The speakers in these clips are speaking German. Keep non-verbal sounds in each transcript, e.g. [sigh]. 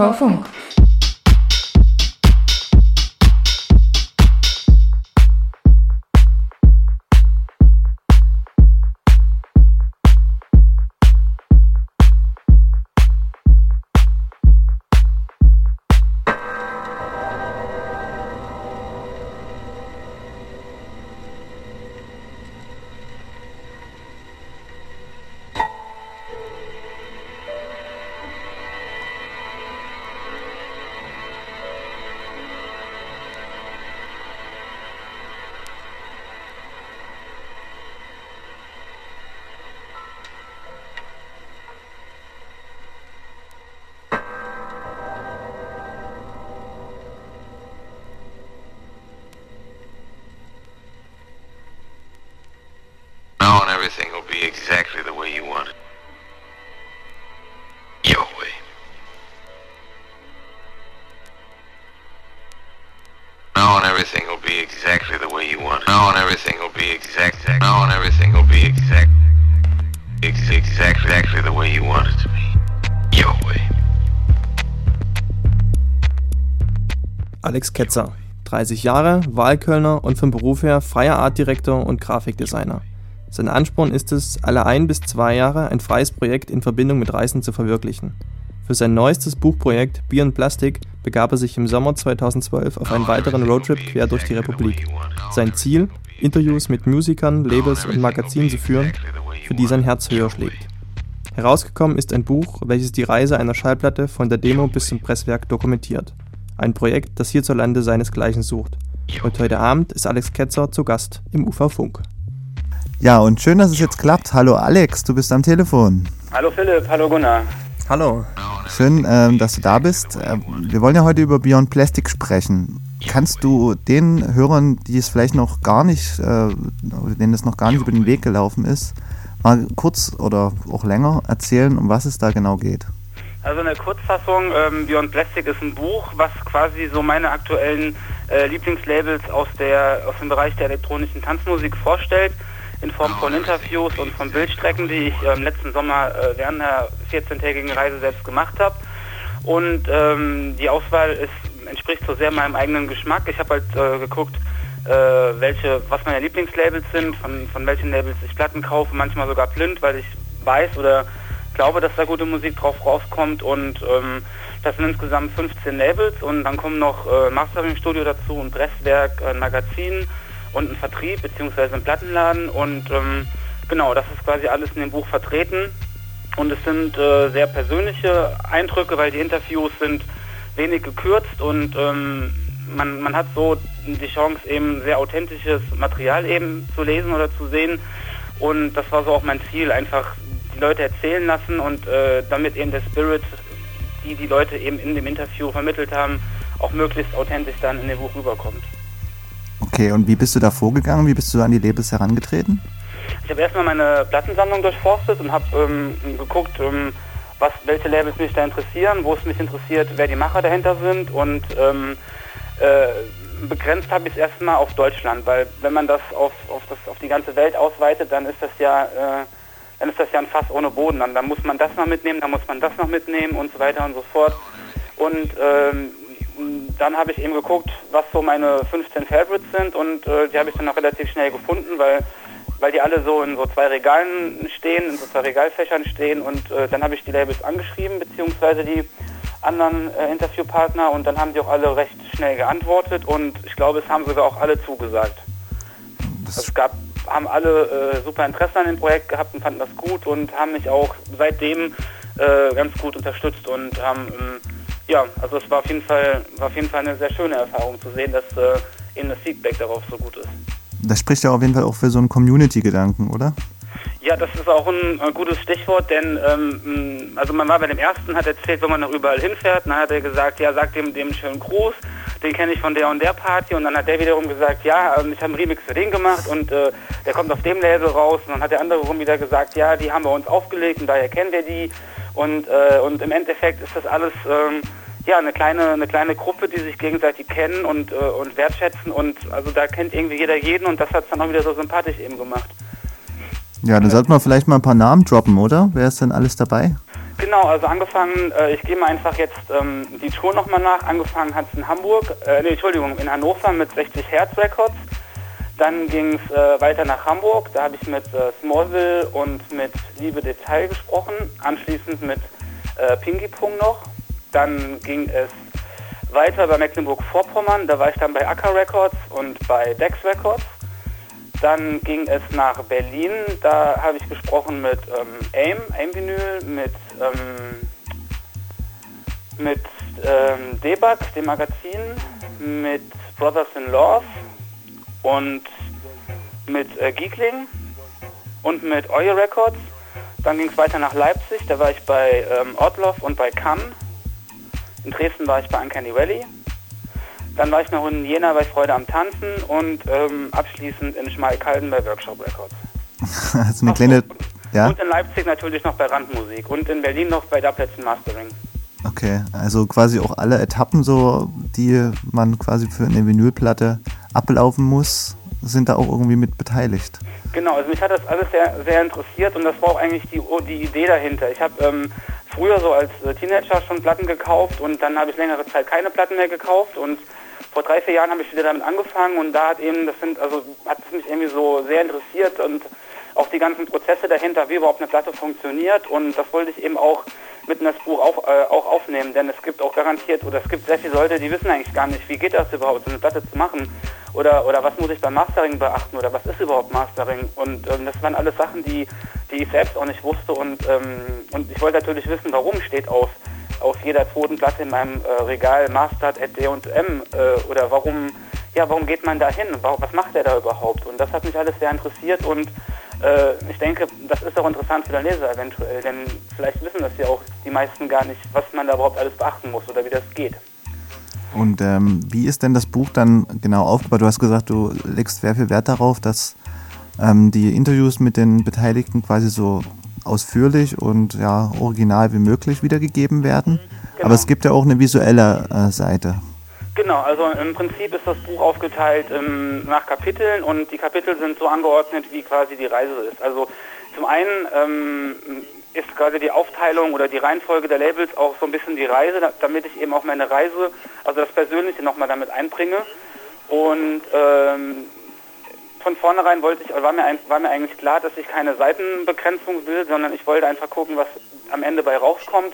Ihr hört UV Funk. Ketzer, 30 Jahre, Wahlkölner und vom Beruf her freier Artdirektor und Grafikdesigner. Sein Ansporn ist es, alle ein bis zwei Jahre ein freies Projekt in Verbindung mit Reisen zu verwirklichen. Für sein neuestes Buchprojekt Beyond Plastic begab er sich im Sommer 2012 auf einen weiteren Roadtrip quer durch die Republik. Sein Ziel, Interviews mit Musikern, Labels und Magazinen zu führen, für die sein Herz höher schlägt. Herausgekommen ist ein Buch, welches die Reise einer Schallplatte von der Demo bis zum Presswerk dokumentiert. Ein Projekt, das hierzulande seinesgleichen sucht. Und heute Abend ist Alex Ketzer zu Gast im UV Funk. Ja, und schön, dass es jetzt klappt. Hallo Alex, du bist am Telefon. Hallo Philipp, hallo Gunnar. Hallo. Schön, ähm, dass du da bist. Äh, wir wollen ja heute über Beyond Plastic sprechen. Kannst du den Hörern, die es vielleicht noch gar nicht, äh, oder denen es noch gar nicht über den Weg gelaufen ist, mal kurz oder auch länger erzählen, um was es da genau geht? Also in der Kurzfassung, ähm, Beyond Plastic ist ein Buch, was quasi so meine aktuellen äh, Lieblingslabels aus, der, aus dem Bereich der elektronischen Tanzmusik vorstellt, in Form von Interviews und von Bildstrecken, die ich ähm, letzten Sommer äh, während der 14-tägigen Reise selbst gemacht habe. Und ähm, die Auswahl ist, entspricht so sehr meinem eigenen Geschmack. Ich habe halt äh, geguckt, äh, welche, was meine Lieblingslabels sind, von, von welchen Labels ich Platten kaufe, manchmal sogar blind, weil ich weiß oder glaube, dass da gute Musik drauf rauskommt und ähm, das sind insgesamt 15 Labels und dann kommen noch äh, Mastering-Studio dazu, ein Presswerk, ein Magazin und ein Vertrieb beziehungsweise ein Plattenladen und ähm, genau, das ist quasi alles in dem Buch vertreten und es sind äh, sehr persönliche Eindrücke, weil die Interviews sind wenig gekürzt und ähm, man, man hat so die Chance eben sehr authentisches Material eben zu lesen oder zu sehen und das war so auch mein Ziel, einfach die Leute erzählen lassen und äh, damit eben der Spirit, die die Leute eben in dem Interview vermittelt haben, auch möglichst authentisch dann in dem Buch rüberkommt. Okay, und wie bist du da vorgegangen? Wie bist du an die Labels herangetreten? Ich habe erstmal meine Plattensammlung durchforstet und habe ähm, geguckt, ähm, was, welche Labels mich da interessieren, wo es mich interessiert, wer die Macher dahinter sind und ähm, äh, begrenzt habe ich es erstmal auf Deutschland, weil wenn man das auf, auf, das auf die ganze Welt ausweitet, dann ist das ja äh, dann ist das ja ein Fass ohne Boden. Dann, dann muss man das noch mitnehmen, dann muss man das noch mitnehmen und so weiter und so fort. Und ähm, dann habe ich eben geguckt, was so meine 15 Favorites sind und äh, die habe ich dann auch relativ schnell gefunden, weil weil die alle so in so zwei Regalen stehen, in so zwei Regalfächern stehen und äh, dann habe ich die Labels angeschrieben, beziehungsweise die anderen äh, Interviewpartner und dann haben die auch alle recht schnell geantwortet und ich glaube, es haben sogar auch alle zugesagt. Also es gab, haben alle äh, super Interesse an dem Projekt gehabt und fanden das gut und haben mich auch seitdem äh, ganz gut unterstützt und haben, ähm, ja, also es war auf jeden Fall, war auf jeden Fall eine sehr schöne Erfahrung zu sehen, dass äh, eben das Feedback darauf so gut ist. Das spricht ja auf jeden Fall auch für so einen Community-Gedanken, oder? Ja, das ist auch ein, ein gutes Stichwort, denn ähm, also man war bei dem ersten, hat erzählt, wenn man noch überall hinfährt, dann hat er gesagt, ja, sag dem, dem schönen Gruß, den kenne ich von der und der Party und dann hat der wiederum gesagt, ja, ähm, ich habe einen Remix für den gemacht und äh, der kommt auf dem Label raus und dann hat der andere rum wieder gesagt, ja, die haben bei uns aufgelegt und daher kennen wir die und, äh, und im Endeffekt ist das alles ähm, ja, eine kleine, eine kleine Gruppe, die sich gegenseitig kennen und, äh, und wertschätzen und also da kennt irgendwie jeder jeden und das hat es dann auch wieder so sympathisch eben gemacht. Ja, dann sollten wir vielleicht mal ein paar Namen droppen, oder? Wer ist denn alles dabei? Genau, also angefangen, äh, ich gehe mal einfach jetzt ähm, die Tour nochmal nach. Angefangen hat es in Hamburg, äh, nee, Entschuldigung, in Hannover mit 60 Hertz Records. Dann ging es äh, weiter nach Hamburg, da habe ich mit äh, Smallville und mit Liebe Detail gesprochen. Anschließend mit äh, Pinky Pong noch. Dann ging es weiter bei Mecklenburg-Vorpommern, da war ich dann bei Acker Records und bei Dex Records. Dann ging es nach Berlin, da habe ich gesprochen mit ähm, AIM, AIM Vinyl, mit, ähm, mit ähm, Debug, dem Magazin, mit Brothers in Love und mit äh, Geekling und mit Oil Records. Dann ging es weiter nach Leipzig, da war ich bei ähm, Ortloff und bei Cannes. In Dresden war ich bei Uncanny Valley. Dann war ich noch in Jena bei Freude am Tanzen und ähm, abschließend in Schmalkalden bei Workshop Records. [laughs] also eine kleine, ja? Und in Leipzig natürlich noch bei Randmusik und in Berlin noch bei und Mastering. Okay, also quasi auch alle Etappen so, die man quasi für eine Vinylplatte ablaufen muss, sind da auch irgendwie mit beteiligt. Genau, also mich hat das alles sehr, sehr interessiert und das war auch eigentlich die, die Idee dahinter. Ich habe ähm, früher so als äh, Teenager schon Platten gekauft und dann habe ich längere Zeit keine Platten mehr gekauft und vor drei, vier Jahren habe ich wieder damit angefangen und da hat eben, das sind, also hat es mich irgendwie so sehr interessiert und auch die ganzen Prozesse dahinter, wie überhaupt eine Platte funktioniert und das wollte ich eben auch mit in das Buch auf, äh, auch aufnehmen, denn es gibt auch garantiert, oder es gibt sehr viele Leute, die wissen eigentlich gar nicht, wie geht das überhaupt, so eine Platte zu machen oder, oder was muss ich beim Mastering beachten oder was ist überhaupt Mastering und ähm, das waren alles Sachen, die, die ich selbst auch nicht wusste und, ähm, und ich wollte natürlich wissen, warum steht auf auf jeder zweiten Platte in meinem äh, Regal Master at D&M äh, oder warum, ja, warum geht man da hin? Was macht er da überhaupt? Und das hat mich alles sehr interessiert und äh, ich denke, das ist auch interessant für den Leser eventuell, denn vielleicht wissen das ja auch die meisten gar nicht, was man da überhaupt alles beachten muss oder wie das geht. Und ähm, wie ist denn das Buch dann genau aufgebaut? Du hast gesagt, du legst sehr viel Wert darauf, dass ähm, die Interviews mit den Beteiligten quasi so ausführlich und ja, original wie möglich wiedergegeben werden. Genau. Aber es gibt ja auch eine visuelle äh, Seite. Genau, also im Prinzip ist das Buch aufgeteilt ähm, nach Kapiteln und die Kapitel sind so angeordnet, wie quasi die Reise ist. Also zum einen ähm, ist gerade die Aufteilung oder die Reihenfolge der Labels auch so ein bisschen die Reise, damit ich eben auch meine Reise, also das Persönliche nochmal damit einbringe. Und ähm, von vornherein wollte ich, war mir, war mir eigentlich klar, dass ich keine Seitenbegrenzung will, sondern ich wollte einfach gucken, was am Ende bei rauskommt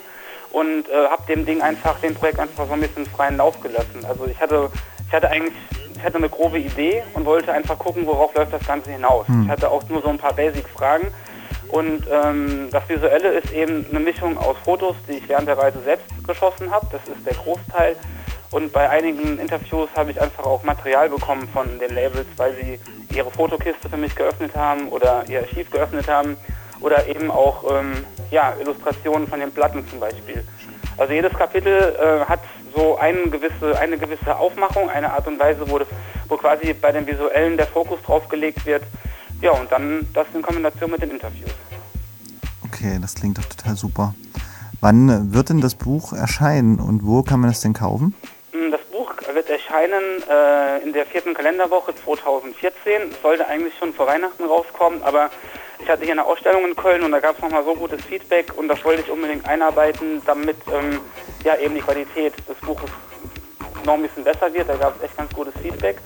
und äh, habe dem Ding einfach, dem Projekt einfach so ein bisschen freien Lauf gelassen. Also ich hatte, ich hatte eigentlich, ich hatte eine grobe Idee und wollte einfach gucken, worauf läuft das Ganze hinaus. Hm. Ich hatte auch nur so ein paar Basic-Fragen und ähm, das Visuelle ist eben eine Mischung aus Fotos, die ich während der Reise selbst geschossen habe. Das ist der Großteil. Und bei einigen Interviews habe ich einfach auch Material bekommen von den Labels, weil sie ihre Fotokiste für mich geöffnet haben oder ihr Archiv geöffnet haben oder eben auch ähm, ja, Illustrationen von den Platten zum Beispiel. Also jedes Kapitel äh, hat so eine gewisse, eine gewisse Aufmachung, eine Art und Weise, wo, wo quasi bei den Visuellen der Fokus drauf gelegt wird. Ja, und dann das in Kombination mit den Interviews. Okay, das klingt doch total super. Wann wird denn das Buch erscheinen und wo kann man es denn kaufen? wird erscheinen äh, in der vierten Kalenderwoche 2014. Es sollte eigentlich schon vor Weihnachten rauskommen, aber ich hatte hier eine Ausstellung in Köln und da gab es nochmal so gutes Feedback und das wollte ich unbedingt einarbeiten, damit ähm, ja eben die Qualität des Buches noch ein bisschen besser wird. Da gab es echt ganz gutes Feedback.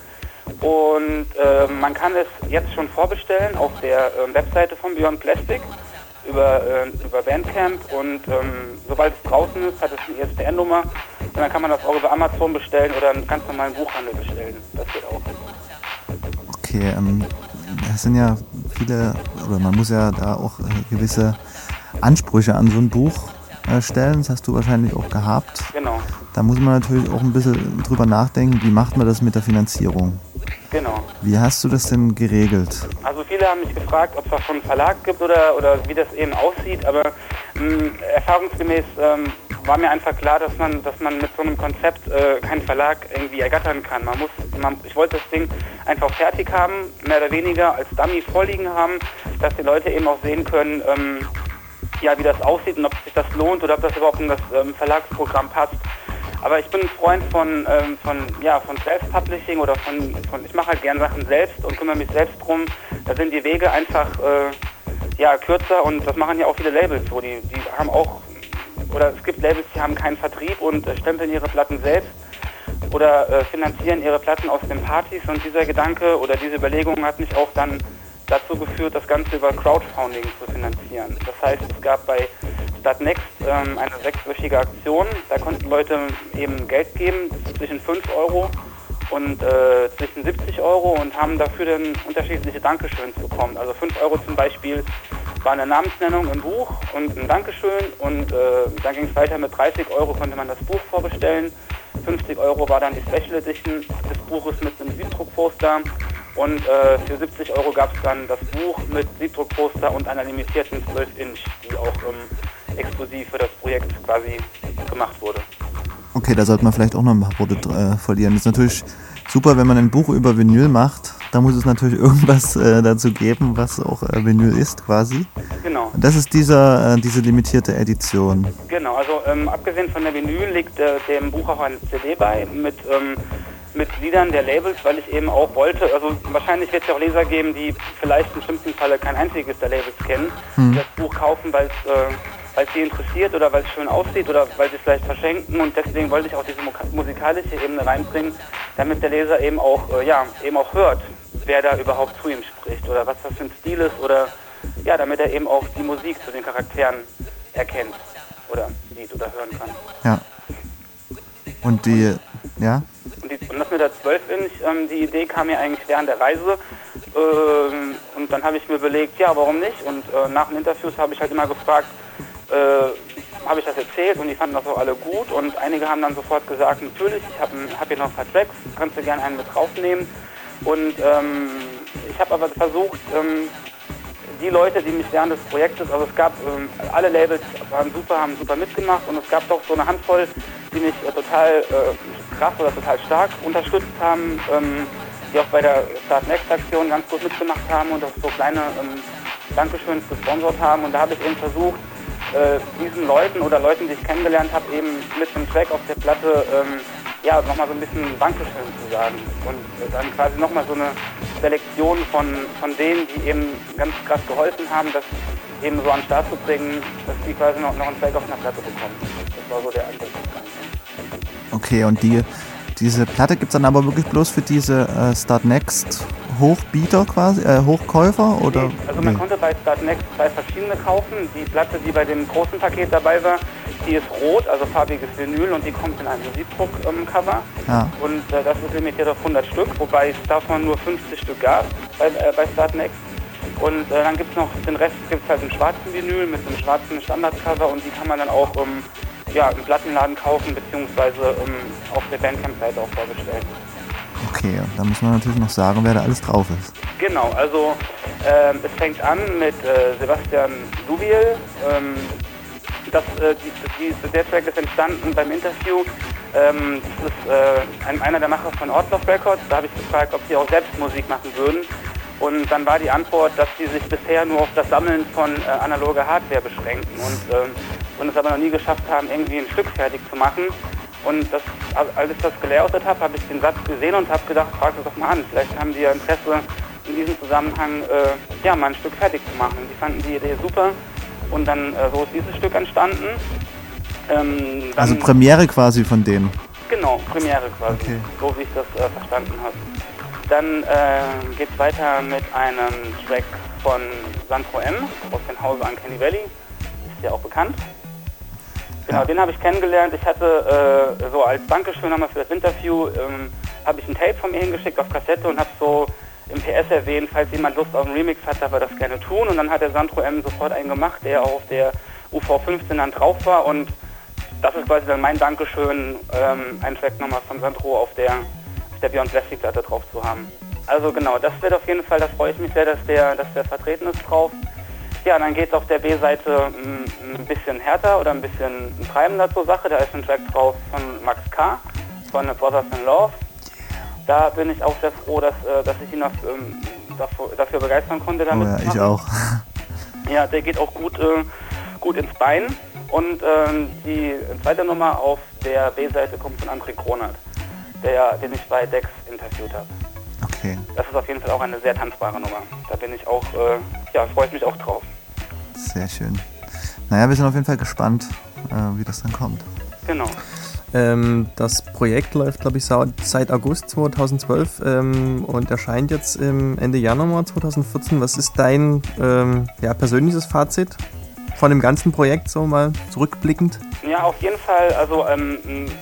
Und äh, man kann es jetzt schon vorbestellen auf der äh, Webseite von Beyond Plastic über, äh, über Bandcamp und ähm, sobald es draußen ist, hat es eine ISBN-Nummer und dann kann man das auch über Amazon bestellen oder einen ganz normalen Buchhandel bestellen. Das geht auch. Okay, ähm, das sind ja viele, oder man muss ja da auch äh, gewisse Ansprüche an so ein Buch äh, stellen. Das hast du wahrscheinlich auch gehabt. Genau. Da muss man natürlich auch ein bisschen drüber nachdenken, wie macht man das mit der Finanzierung. Genau. Wie hast du das denn geregelt? Also viele haben mich gefragt, ob es da schon einen Verlag gibt oder, oder wie das eben aussieht, aber mh, hm, erfahrungsgemäß ähm, war mir einfach klar, dass man, dass man mit so einem Konzept äh, keinen Verlag irgendwie ergattern kann. Man muss, man, ich wollte das Ding einfach fertig haben, mehr oder weniger als Dummy vorliegen haben, dass die Leute eben auch sehen können, ähm, ja, wie das aussieht und ob sich das lohnt oder ob das überhaupt in das ähm, Verlagsprogramm passt. Aber ich bin ein Freund von, ähm, von, ja, von Self-Publishing oder von, von ich mache halt gern Sachen selbst und kümmere mich selbst drum. Da sind die Wege einfach äh, ja, kürzer und das machen ja auch viele Labels so. Die, die haben auch oder es gibt Labels, die haben keinen Vertrieb und äh, stempeln ihre Platten selbst oder äh, finanzieren ihre Platten aus den Partys und dieser Gedanke oder diese Überlegung hat mich auch dann dazu geführt, das Ganze über Crowdfunding zu finanzieren. Das heißt, es gab bei Startnext ähm, eine sechswöchige Aktion, da konnten Leute eben Geld geben zwischen 5 Euro und äh, zwischen 70 Euro und haben dafür dann unterschiedliche Dankeschöns bekommen. Also 5 Euro zum Beispiel war eine Namensnennung im Buch und ein Dankeschön und äh, dann ging es weiter mit 30 Euro konnte man das Buch vorbestellen. 50 Euro war dann die Special Edition des Buches mit einem Siebdruckposter und äh, für 70 Euro gab es dann das Buch mit Siebdruckposter und einer limitierten 12 Inch, die auch ähm, exklusiv für das Projekt quasi gemacht wurde. Okay, da sollte man vielleicht auch noch ein paar Worte äh, verlieren. Das ist natürlich super, wenn man ein Buch über Vinyl macht. Da muss es natürlich [laughs] irgendwas äh, dazu geben, was auch äh, Vinyl ist quasi. Genau. Das ist dieser, äh, diese limitierte Edition. Genau, also ähm, abgesehen von der Vinyl liegt äh, dem Buch auch eine CD bei mit, ähm, mit Liedern der Labels, weil ich eben auch wollte, also wahrscheinlich wird es ja auch Leser geben, die vielleicht im schlimmsten Falle kein einziges der Labels kennen, die das Buch kaufen, weil es äh, weil sie interessiert oder weil es schön aussieht oder weil sie es vielleicht verschenken und deswegen wollte ich auch diese musikalische Ebene reinbringen, damit der Leser eben auch, äh, ja, eben auch hört, wer da überhaupt zu ihm spricht oder was das für ein Stil ist oder ja, damit er eben auch die Musik zu den Charakteren erkennt oder sieht oder hören kann. Ja. Und die, ja, Und, die, und das mit der 12-Inch, ähm, die Idee kam mir eigentlich während der Reise. Ähm, und dann habe ich mir überlegt, ja, warum nicht? Und äh, nach den Interviews habe ich halt immer gefragt, äh, habe ich das erzählt und die fanden das auch alle gut. Und einige haben dann sofort gesagt, natürlich, ich habe hab hier noch ein paar Tracks, kannst du gerne einen mit draufnehmen. Und ähm, ich habe aber versucht, ähm, die Leute, die mich während des Projektes, also es gab, ähm, alle Labels waren super, haben super mitgemacht und es gab doch so eine Handvoll, die mich äh, total äh, krass oder total stark unterstützt haben, ähm, die auch bei der Start Next Aktion ganz gut mitgemacht haben und auch so kleine ähm, Dankeschöns gesponsert haben. Und da habe ich eben versucht, äh, diesen Leuten oder Leuten, die ich kennengelernt habe, eben mit einem Track auf der Platte ähm, ja, nochmal so ein bisschen Dankeschön zu sagen und äh, dann quasi nochmal so eine Selektion von, von denen, die eben ganz krass geholfen haben, das eben so an den Start zu bringen, dass die quasi noch, noch einen Track auf einer Platte bekommen. Das war so der Ansatz. okay. Und die, diese Platte gibt es dann aber wirklich bloß für diese äh, Start Next Hochbieter quasi, äh, Hochkäufer oder? Nee, also man Nee. konnte bei Startnext zwei verschiedene kaufen. Die Platte, die bei dem großen Paket dabei war, die ist rot, also farbiges Vinyl und die kommt in einem Siebdruck-Cover. Ja. Und äh, das ist limitiert auf 100 Stück, wobei es davon nur 50 Stück gab bei, äh, bei Startnext. Und äh, dann gibt es noch den Rest, gibt es halt einen schwarzen Vinyl mit einem schwarzen Standardcover und die kann man dann auch ähm, ja, im Plattenladen kaufen, beziehungsweise ähm, auf der Bandcamp-Seite auch vorbestellen. Okay, da muss man natürlich noch sagen, wer da alles drauf ist. Genau, also ähm, es fängt an mit äh, Sebastian Dubiel. Ähm, das, äh, die, die, ist entstanden beim Interview. Ähm, das ist äh, ein, einer der Macher von Ortloff Records. Da habe ich gefragt, ob sie auch selbst Musik machen würden. Und dann war die Antwort, dass sie sich bisher nur auf das Sammeln von äh, analoger Hardware beschränken und, ähm, und es aber noch nie geschafft haben, irgendwie ein Stück fertig zu machen. Und das, als ich das gelayoutet habe, habe ich den Satz gesehen und habe gedacht, frag das doch mal an. Vielleicht haben die ja Interesse, in diesem Zusammenhang äh, ja, mal ein Stück fertig zu machen. Die fanden die Idee super und dann äh, so ist dieses Stück entstanden. Ähm, Also Premiere quasi von denen. Genau, Premiere quasi, Okay. so wie ich das äh, verstanden habe. Dann äh, geht es weiter mit einem Track von Sandro M. aus dem Hause Uncanny Valley. Ist ja auch bekannt. Genau, Ja. den habe ich kennengelernt. Ich hatte äh, so als Dankeschön nochmal für das Interview, ähm, habe ich ein Tape von mir hingeschickt auf Kassette und habe so im PS erwähnt, falls jemand Lust auf einen Remix hat, darf er das gerne tun. Und dann hat der Sandro M sofort einen gemacht, der auf der UV15 dann drauf war. Und das ist quasi dann mein Dankeschön, ähm, einen Track nochmal von Sandro auf der, auf der Beyond Plastic Platte drauf zu haben. Also genau, das wird auf jeden Fall, da freue ich mich sehr, dass der, dass der vertreten ist drauf. Ja, dann geht es auf der B-Seite mm, ein bisschen härter oder ein bisschen treibender zur Sache. Da ist ein Track drauf von Max K. von The Brothers in Love. Da bin ich auch sehr froh, dass, äh, dass ich ihn ähm, dafür, dafür begeistern konnte. Oh Damit ja, zu ich auch. [laughs] Ja, der geht auch gut, äh, gut ins Bein. Und ähm, die zweite Nummer auf der B-Seite kommt von André Kronert, der, den ich bei Dex interviewt habe. Okay, Das ist auf jeden Fall auch eine sehr tanzbare Nummer. Da bin ich auch, äh, ja, freue ich mich auch drauf. sehr schön. Naja, wir sind auf jeden Fall gespannt, wie das dann kommt. Genau. Ähm, das Projekt läuft, glaube ich, seit August 2012 ähm, und erscheint jetzt Ende Januar 2014. Was ist dein ähm, ja, persönliches Fazit von dem ganzen Projekt, so mal zurückblickend? Ja, auf jeden Fall. Also ähm,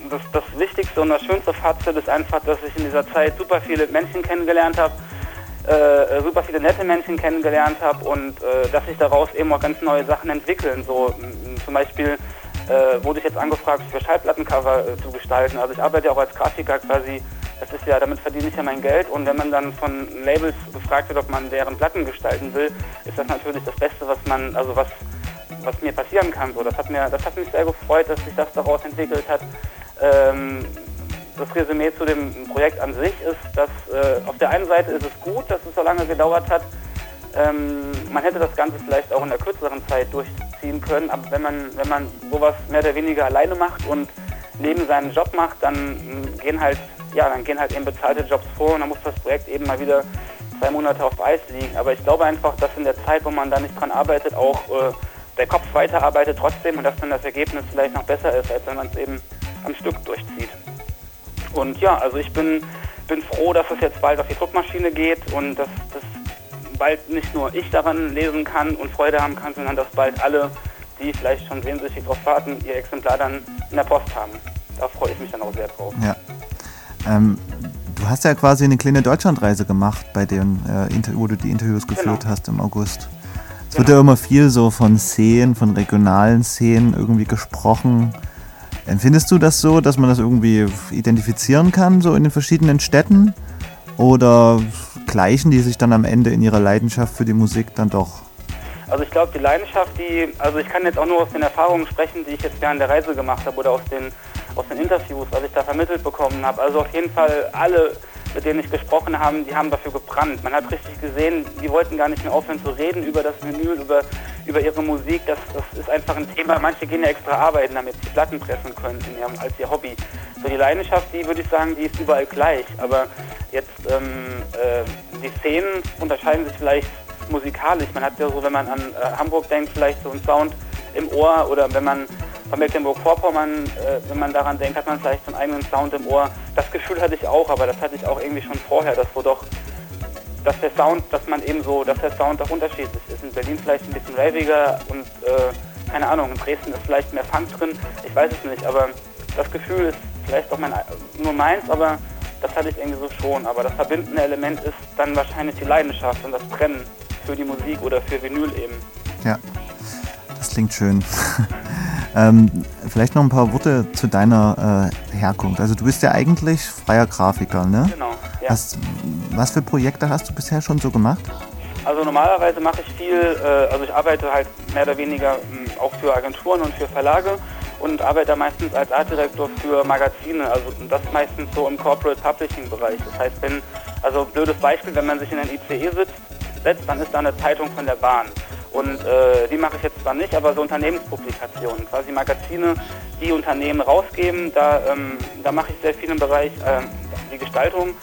das, das wichtigste und das schönste Fazit ist einfach, dass ich in dieser Zeit super viele Menschen kennengelernt habe, äh, super viele nette Menschen kennengelernt habe und äh, dass sich daraus eben auch ganz neue Sachen entwickeln. So zum Beispiel äh, wurde ich jetzt angefragt, für Schallplattencover äh, zu gestalten. Also ich arbeite ja auch als Grafiker quasi, das ist ja, damit verdiene ich ja mein Geld und wenn man dann von Labels gefragt wird, ob man deren Platten gestalten will, ist das natürlich das Beste, was man, also was, was mir passieren kann. So, das hat mir, das hat mich sehr gefreut, dass sich das daraus entwickelt hat. Ähm, das Resümee zu dem Projekt an sich ist, dass äh, auf der einen Seite ist es gut, dass es so lange gedauert hat, ähm, man hätte das Ganze vielleicht auch in der kürzeren Zeit durchziehen können, aber wenn man, wenn man sowas mehr oder weniger alleine macht und neben seinen Job macht, dann gehen halt, ja, dann gehen halt eben bezahlte Jobs vor und dann muss das Projekt eben mal wieder zwei Monate auf Eis liegen. Aber ich glaube einfach, dass in der Zeit, wo man da nicht dran arbeitet, auch äh, der Kopf weiterarbeitet trotzdem und dass dann das Ergebnis vielleicht noch besser ist, als wenn man es eben am Stück durchzieht. Und ja, also ich bin, bin froh, dass es jetzt bald auf die Druckmaschine geht und dass das bald nicht nur ich daran lesen kann und Freude haben kann, sondern dass bald alle, die vielleicht schon sehnsüchtig darauf warten, ihr Exemplar dann in der Post haben. Da freue ich mich dann auch sehr drauf. Ja. Ähm, du hast ja quasi eine kleine Deutschlandreise gemacht, bei dem, äh, wo du die Interviews genau. geführt genau. hast im August. Es genau. wird ja immer viel so von Szenen, von regionalen Szenen irgendwie gesprochen. Empfindest du das so, dass man das irgendwie identifizieren kann, so in den verschiedenen Städten? Oder gleichen die sich dann am Ende in ihrer Leidenschaft für die Musik dann doch? Also ich glaube, die Leidenschaft, die, also ich kann jetzt auch nur aus den Erfahrungen sprechen, die ich jetzt während der Reise gemacht habe oder aus den, aus den Interviews, was ich da vermittelt bekommen habe. Also auf jeden Fall alle, mit denen ich gesprochen habe, die haben dafür gebrannt. Man hat richtig gesehen, die wollten gar nicht mehr aufhören zu reden über das Vinyl, über, über ihre Musik. Das, das ist einfach ein Thema. Manche gehen ja extra arbeiten, damit sie Platten pressen können ihrem, als ihr Hobby. So die Leidenschaft, die würde ich sagen, die ist überall gleich. Aber jetzt ähm, äh, die Szenen unterscheiden sich vielleicht musikalisch. Man hat ja so, wenn man an äh, Hamburg denkt, vielleicht so einen Sound im Ohr oder wenn man von Mecklenburg-Vorpommern, äh, wenn man daran denkt, hat man vielleicht so einen eigenen Sound im Ohr. Das Gefühl hatte ich auch, aber das hatte ich auch irgendwie schon vorher, dass so doch, dass der Sound, dass man eben so, dass der Sound doch unterschiedlich ist. In Berlin vielleicht ein bisschen raviger und äh, keine Ahnung, in Dresden ist vielleicht mehr Funk drin, ich weiß es nicht, aber das Gefühl ist vielleicht auch mein, nur meins, aber das hatte ich irgendwie so schon. Aber das verbindende Element ist dann wahrscheinlich die Leidenschaft und das Brennen für die Musik oder für Vinyl eben. Ja, das klingt schön. [laughs] ähm, vielleicht noch ein paar Worte zu deiner äh, Herkunft. Also du bist ja eigentlich freier Grafiker, ne? Genau. Ja. Hast, was für Projekte hast du bisher schon so gemacht? Also normalerweise mache ich viel, äh, also ich arbeite halt mehr oder weniger mh, hm, auch für Agenturen und für Verlage und arbeite meistens als Artdirektor für Magazine, also das meistens so im Corporate Publishing Bereich. Das heißt, wenn, also blödes Beispiel, wenn man sich in ein ICE sitzt, setzt, dann ist da eine Zeitung von der Bahn. Und äh, die mache ich jetzt zwar nicht, aber so Unternehmenspublikationen, quasi Magazine, die Unternehmen rausgeben, da, ähm, da mache ich sehr viel im Bereich äh, die Gestaltung.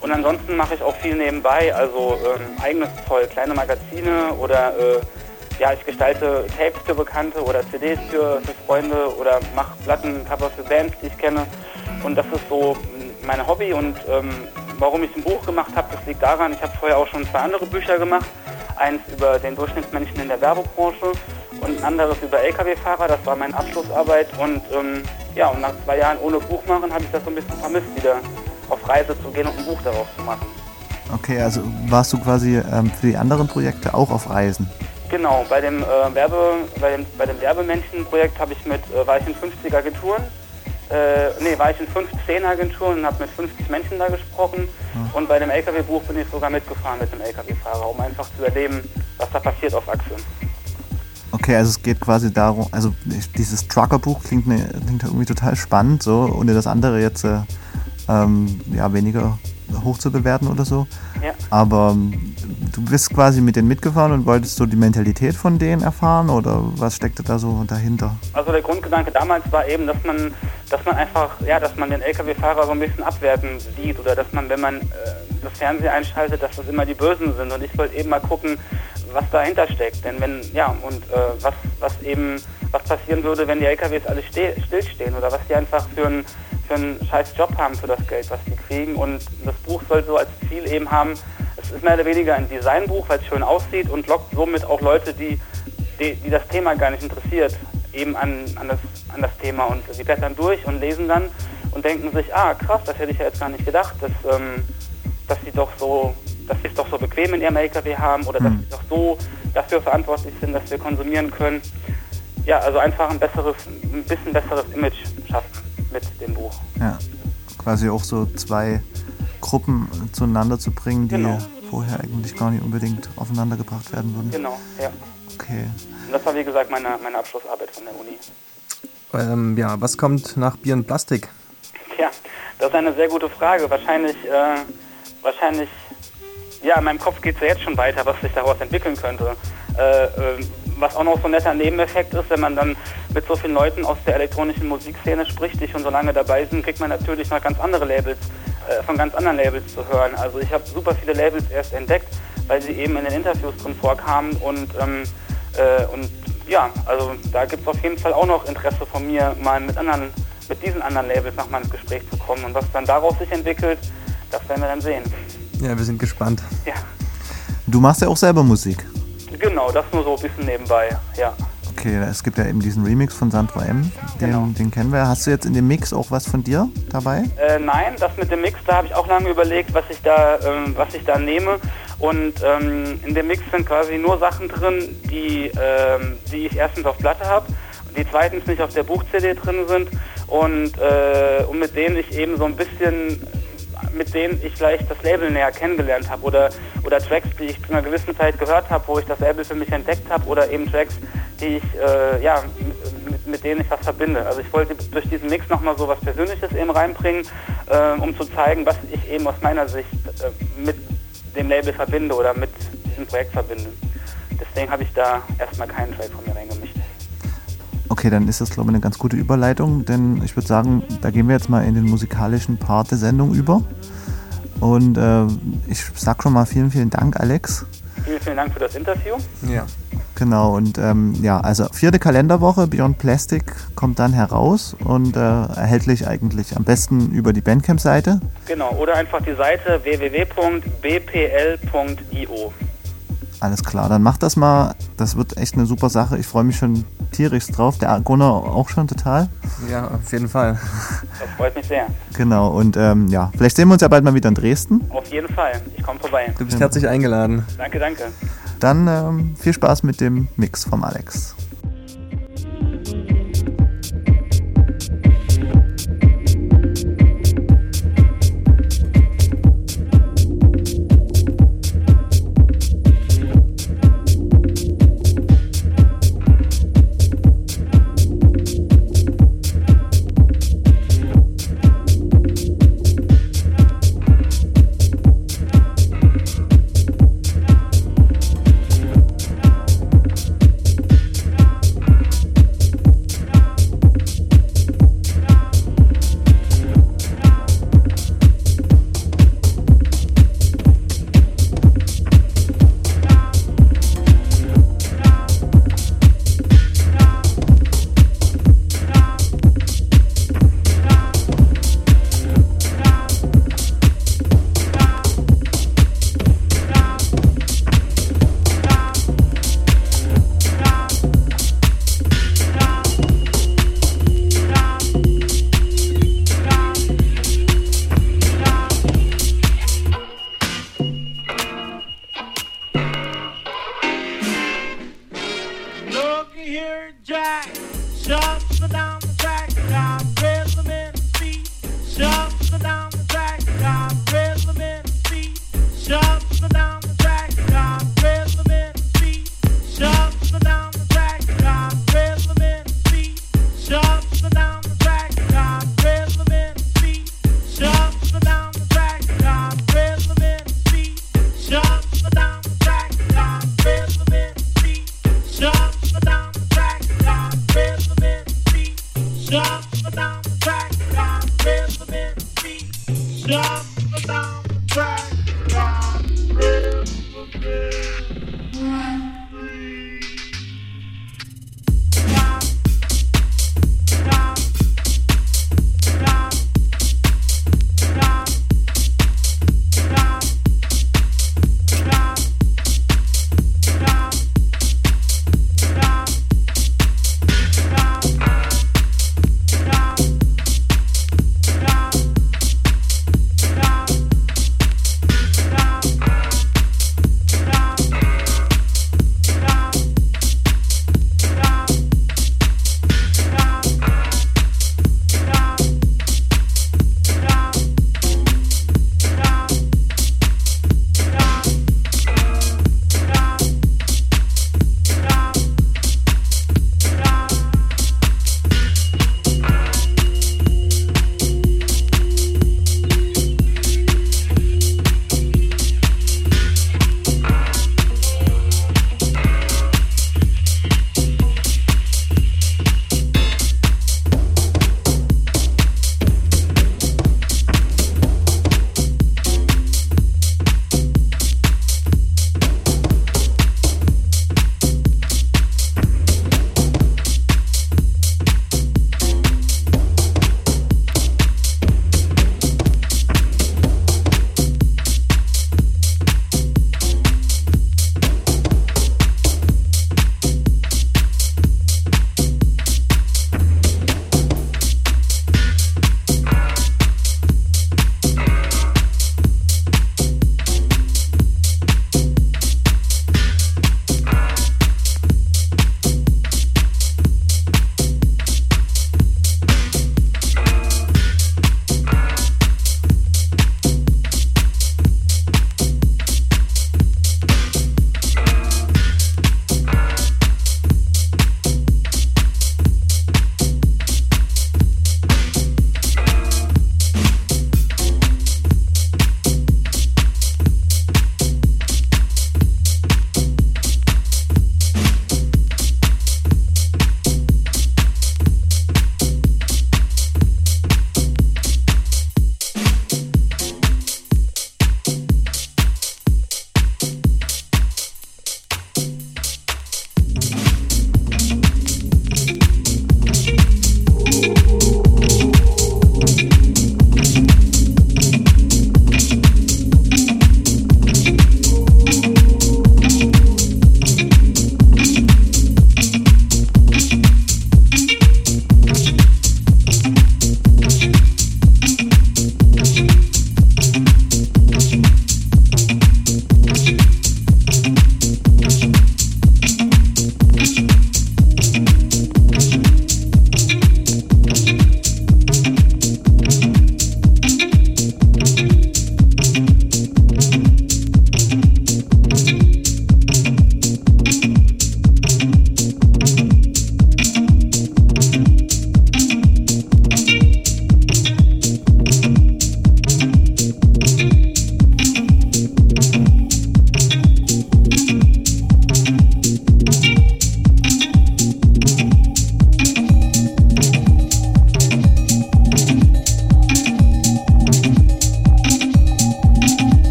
Und ansonsten mache ich auch viel nebenbei, also ähm, eigenes Zeug, kleine Magazine oder äh, ja, ich gestalte Tapes für Bekannte oder CDs für, für Freunde oder mache Plattencover für Bands, die ich kenne. Und das ist so mein Hobby und ähm, warum ich ein Buch gemacht habe, das liegt daran, ich habe vorher auch schon zwei andere Bücher gemacht. Eins über den Durchschnittsmenschen in der Werbebranche und ein anderes über Lkw-Fahrer, das war meine Abschlussarbeit. Und ähm, ja, und nach zwei Jahren ohne Buch machen habe ich das so ein bisschen vermisst, wieder auf Reise zu gehen und ein Buch daraus zu machen. Okay, also warst du quasi ähm, für die anderen Projekte auch auf Reisen? Genau, bei dem, äh, Werbe, bei dem, bei dem Werbemenschen-Projekt habe ich mit, äh, war ich in 50 Agenturen, äh, nee, war ich in 15 Agenturen und habe mit 50 Menschen da gesprochen. Mhm. Und bei dem LKW-Buch bin ich sogar mitgefahren mit dem LKW-Fahrer, um einfach zu erleben, was da passiert auf Achse. Okay, also es geht quasi darum, also dieses Trucker-Buch klingt, ne, klingt irgendwie total spannend, so, ohne das andere jetzt äh, ähm, ja, weniger hoch zu bewerten oder so. Ja. Aber ähm, du bist quasi mit denen mitgefahren und wolltest so die Mentalität von denen erfahren oder was steckte da so dahinter? Also der Grundgedanke damals war eben, dass man, dass man einfach, ja, dass man den LKW-Fahrer so ein bisschen abwerten sieht oder dass man, wenn man äh, das Fernsehen einschaltet, dass das immer die Bösen sind. Und ich wollte eben mal gucken, was dahinter steckt. Denn wenn, ja, und äh, was, was eben, was passieren würde, wenn die LKWs alle ste stillstehen oder was die einfach für einen für scheiß Job haben für das Geld, was die kriegen. Und das Buch soll so als Ziel eben haben, es ist mehr oder weniger ein Designbuch, weil es schön aussieht und lockt somit auch Leute, die, die, die das Thema gar nicht interessiert, eben an, an, das, an das Thema. Und sie blättern durch und lesen dann und denken sich, ah krass, das hätte ich ja jetzt gar nicht gedacht, dass, ähm, dass sie doch so, dass sie es doch so bequem in ihrem LKW haben oder dass Mhm. sie doch so dafür verantwortlich sind, dass wir konsumieren können. Ja, also einfach ein besseres, ein bisschen besseres Image schaffen mit dem Buch. Ja, quasi auch so zwei Gruppen zueinander zu bringen, die Genau. vorher eigentlich gar nicht unbedingt aufeinander gebracht werden würden. Genau, ja. Okay. Und das war wie gesagt meine, meine Abschlussarbeit von der Uni. Ähm, ja, was kommt nach Bier und Plastik? Tja, das ist eine sehr gute Frage. Wahrscheinlich, äh, wahrscheinlich, ja, in meinem Kopf geht es ja jetzt schon weiter, was sich daraus entwickeln könnte. Äh, äh, was auch noch so ein netter Nebeneffekt ist, wenn man dann mit so vielen Leuten aus der elektronischen Musikszene spricht, die schon so lange dabei sind, kriegt man natürlich noch ganz andere Labels, äh, von ganz anderen Labels zu hören. Also ich habe super viele Labels erst entdeckt, weil sie eben in den Interviews drin vorkamen und, ähm, äh, und ja, also da gibt es auf jeden Fall auch noch Interesse von mir, mal mit anderen, mit diesen anderen Labels nochmal ins Gespräch zu kommen. Und was dann daraus sich entwickelt, das werden wir dann sehen. Ja, wir sind gespannt. Ja, Du machst ja auch selber Musik. genau, das nur so ein bisschen nebenbei, ja. Okay, es gibt ja eben diesen Remix von Sandro M. Den, Genau. den kennen wir. Hast du jetzt in dem Mix auch was von dir dabei? Äh, nein, das mit dem Mix, da habe ich auch lange überlegt, was ich da, ähm, was ich da nehme. Und ähm, in dem Mix sind quasi nur Sachen drin, die, ähm, die ich erstens auf Platte habe, die zweitens nicht auf der Buch-CD drin sind und, äh, und mit denen ich eben so ein bisschen, mit denen ich vielleicht das Label näher kennengelernt habe oder, oder Tracks, die ich zu einer gewissen Zeit gehört habe, wo ich das Label für mich entdeckt habe oder eben Tracks, die ich, äh, ja, mit, mit, denen ich was verbinde. Also ich wollte durch diesen Mix nochmal so was Persönliches eben reinbringen, äh, um zu zeigen, was ich eben aus meiner Sicht äh, mit dem Label verbinde oder mit diesem Projekt verbinde. Deswegen habe ich da erstmal keinen Track von mir. Okay, dann ist das, glaube ich, eine ganz gute Überleitung, denn ich würde sagen, da gehen wir jetzt mal in den musikalischen Part der Sendung über. Und äh, ich sag schon mal vielen, vielen Dank, Alex. Vielen, vielen Dank für das Interview. Ja. Genau, und ähm, ja, also vierte Kalenderwoche, Beyond Plastic kommt dann heraus und äh, erhältlich eigentlich am besten über die Bandcamp-Seite. Genau, oder einfach die Seite www.bpl.io. Alles klar, dann mach das mal. Das wird echt eine super Sache. Ich freue mich schon tierisch drauf. Der Gunnar auch schon total. Ja, auf jeden Fall. Das freut mich sehr. Genau, und ähm, ja, vielleicht sehen wir uns ja bald mal wieder in Dresden. Auf jeden Fall. Ich komme vorbei. Du bist herzlich eingeladen. Danke, danke. Dann ähm, viel Spaß mit dem Mix vom Alex.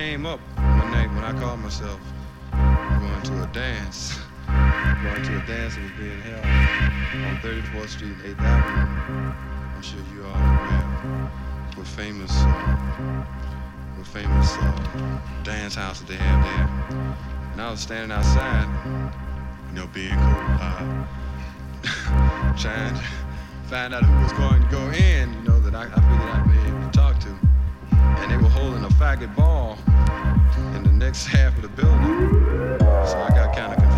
Came up one night when I called myself going to a dance. [laughs] Going to a dance that was being held on 34th Street and 8th Avenue. I'm sure you all are aware. Famous, uh, famous uh, dance house that they have there. And I was standing outside, you know, being cool, uh, [laughs] trying to find out who was going to go in, you know, that I, I figured I'd be able to talk to. And they were holding a faggot ball in the next half of the building. So I got kind of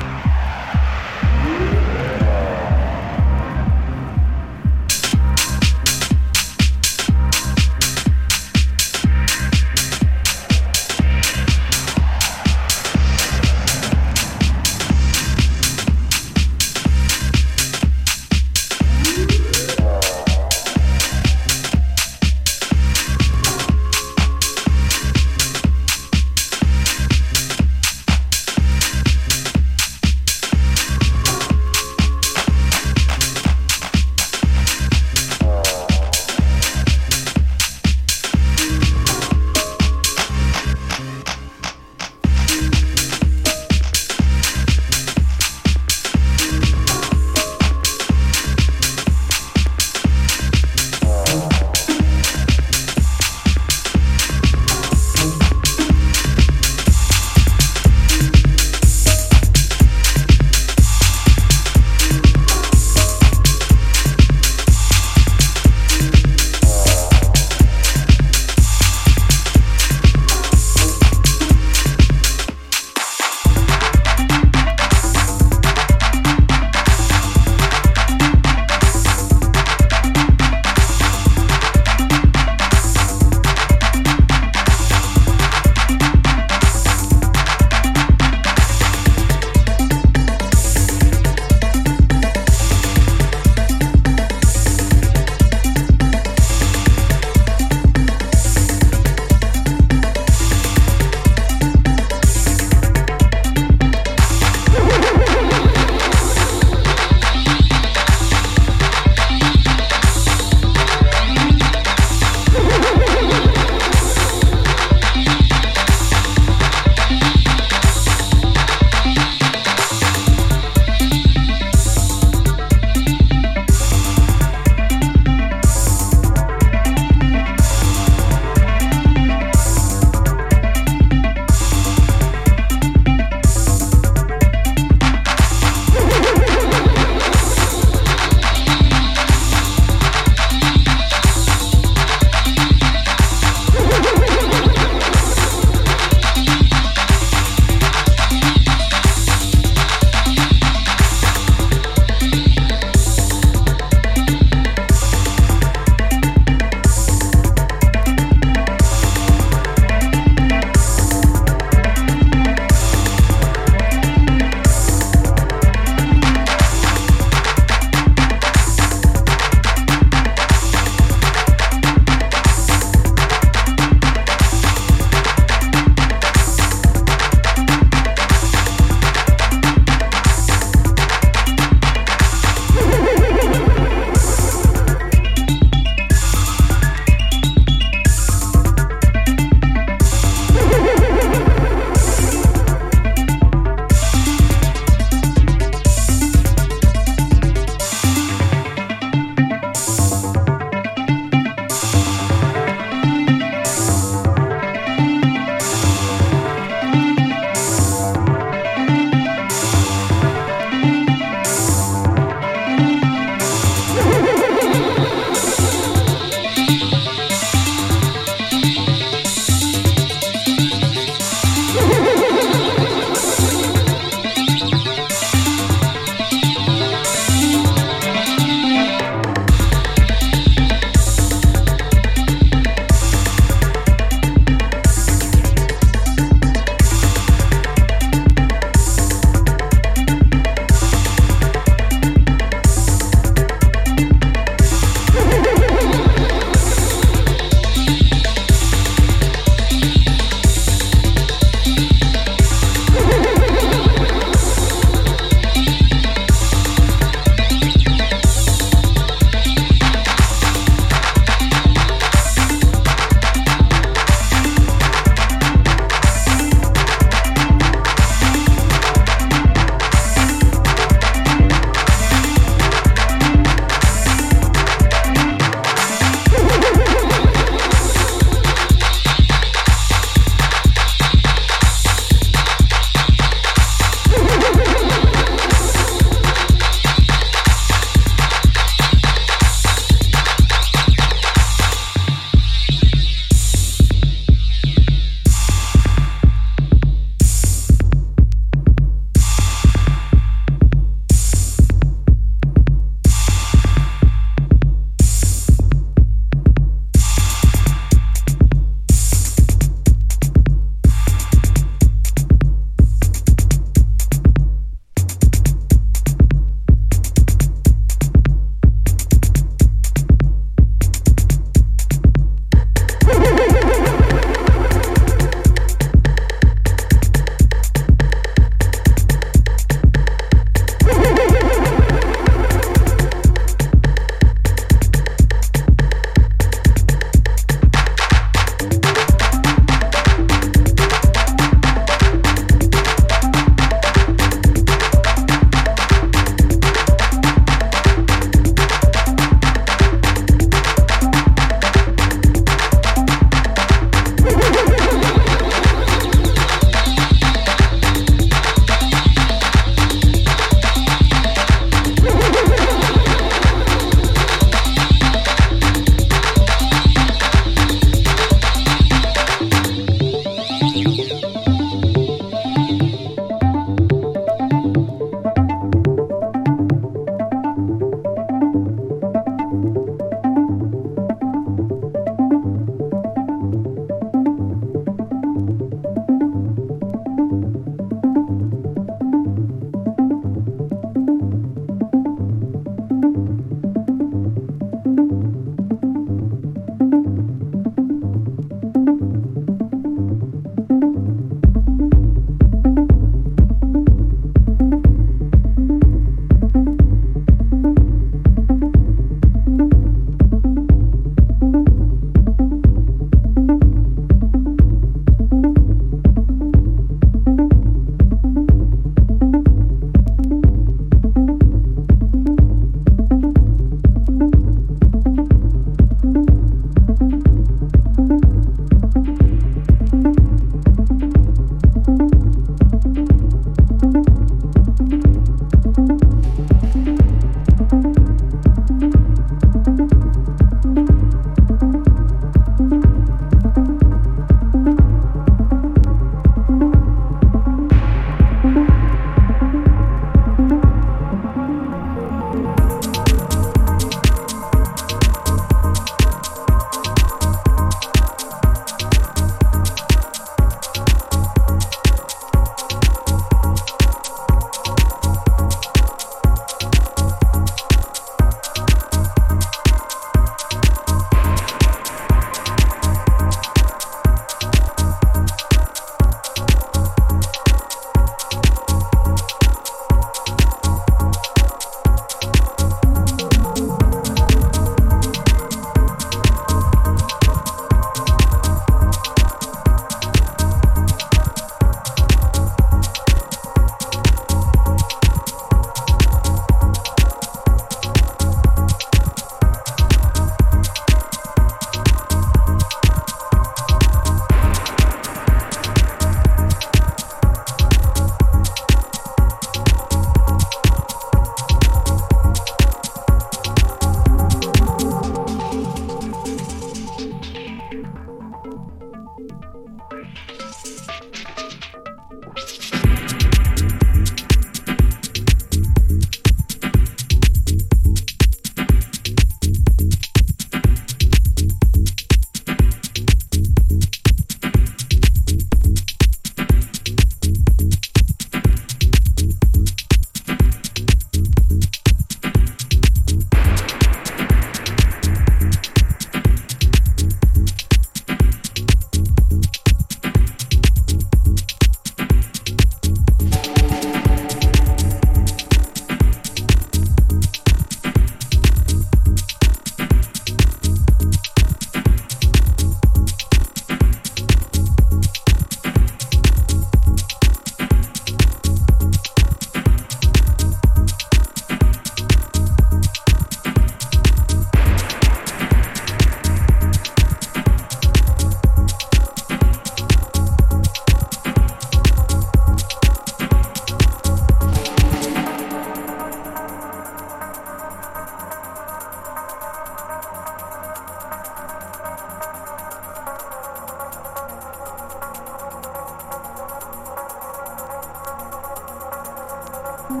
Alfred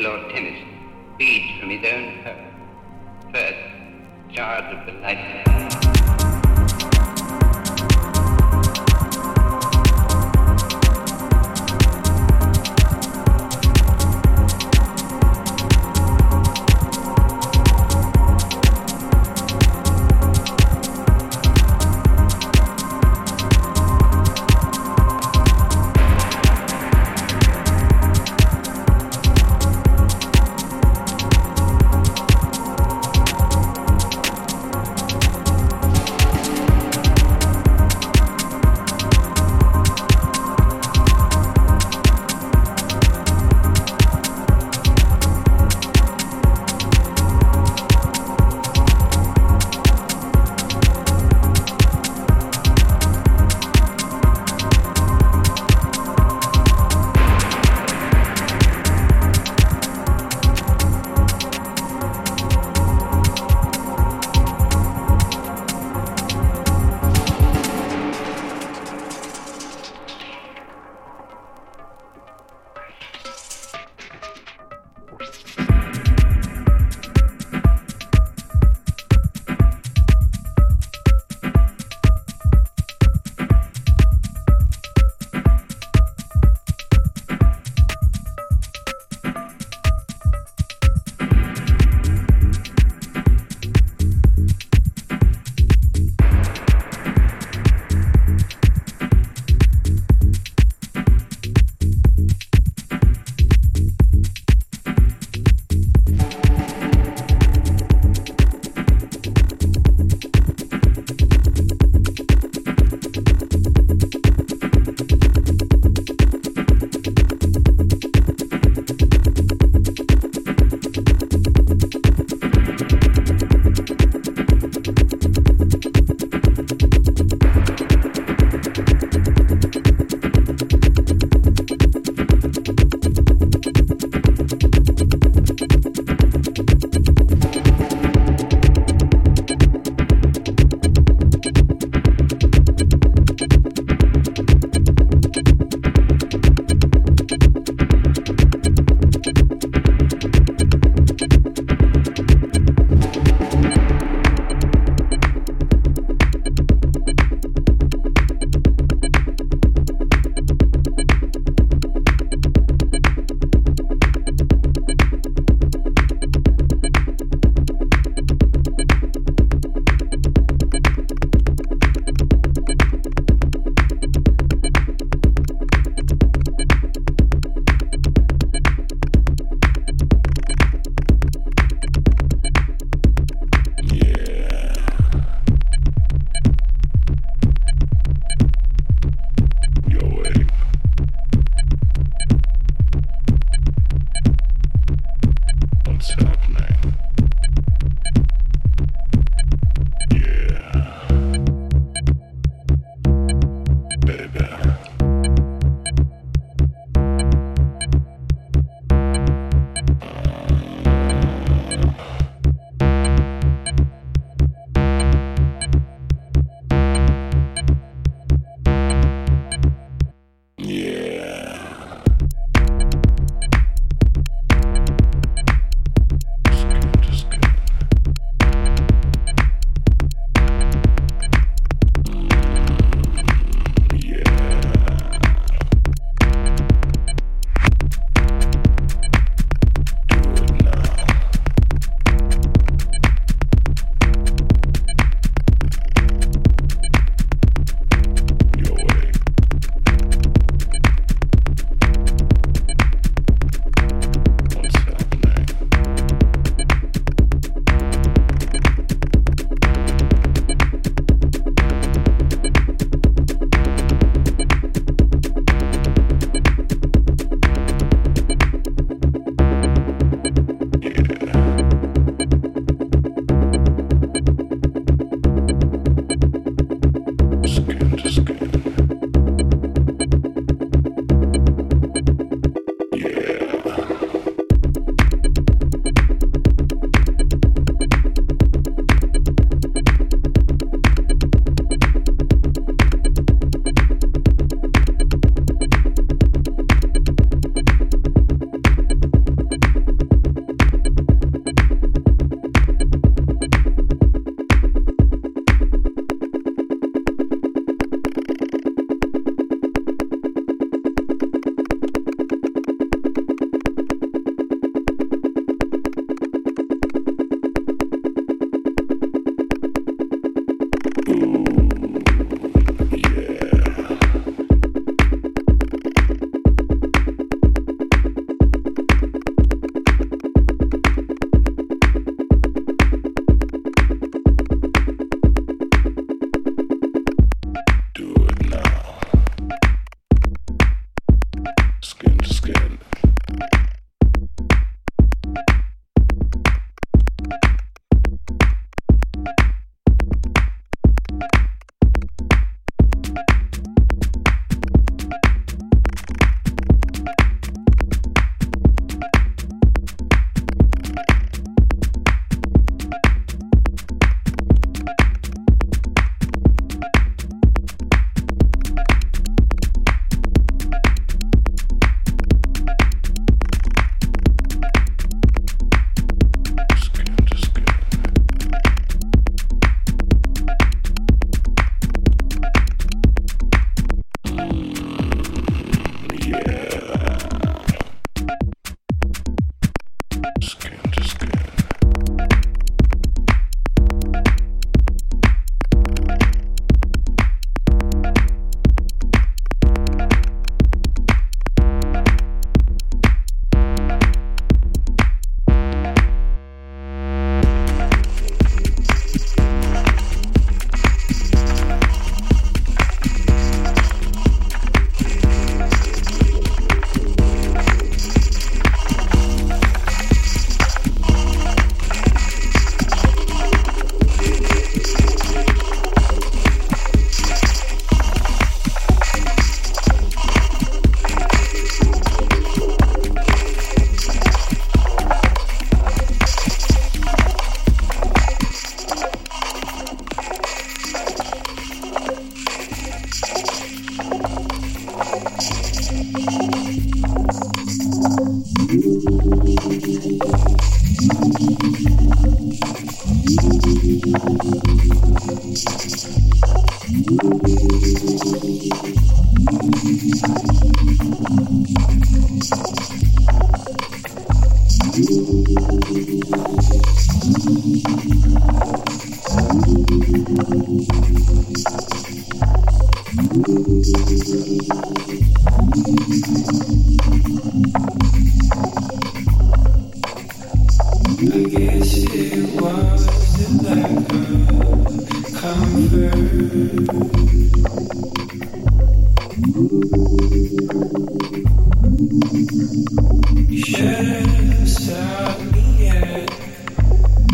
Lord Tennyson reads from his own poem. First, Charge of the Lightning.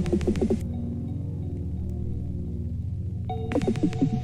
Thank you.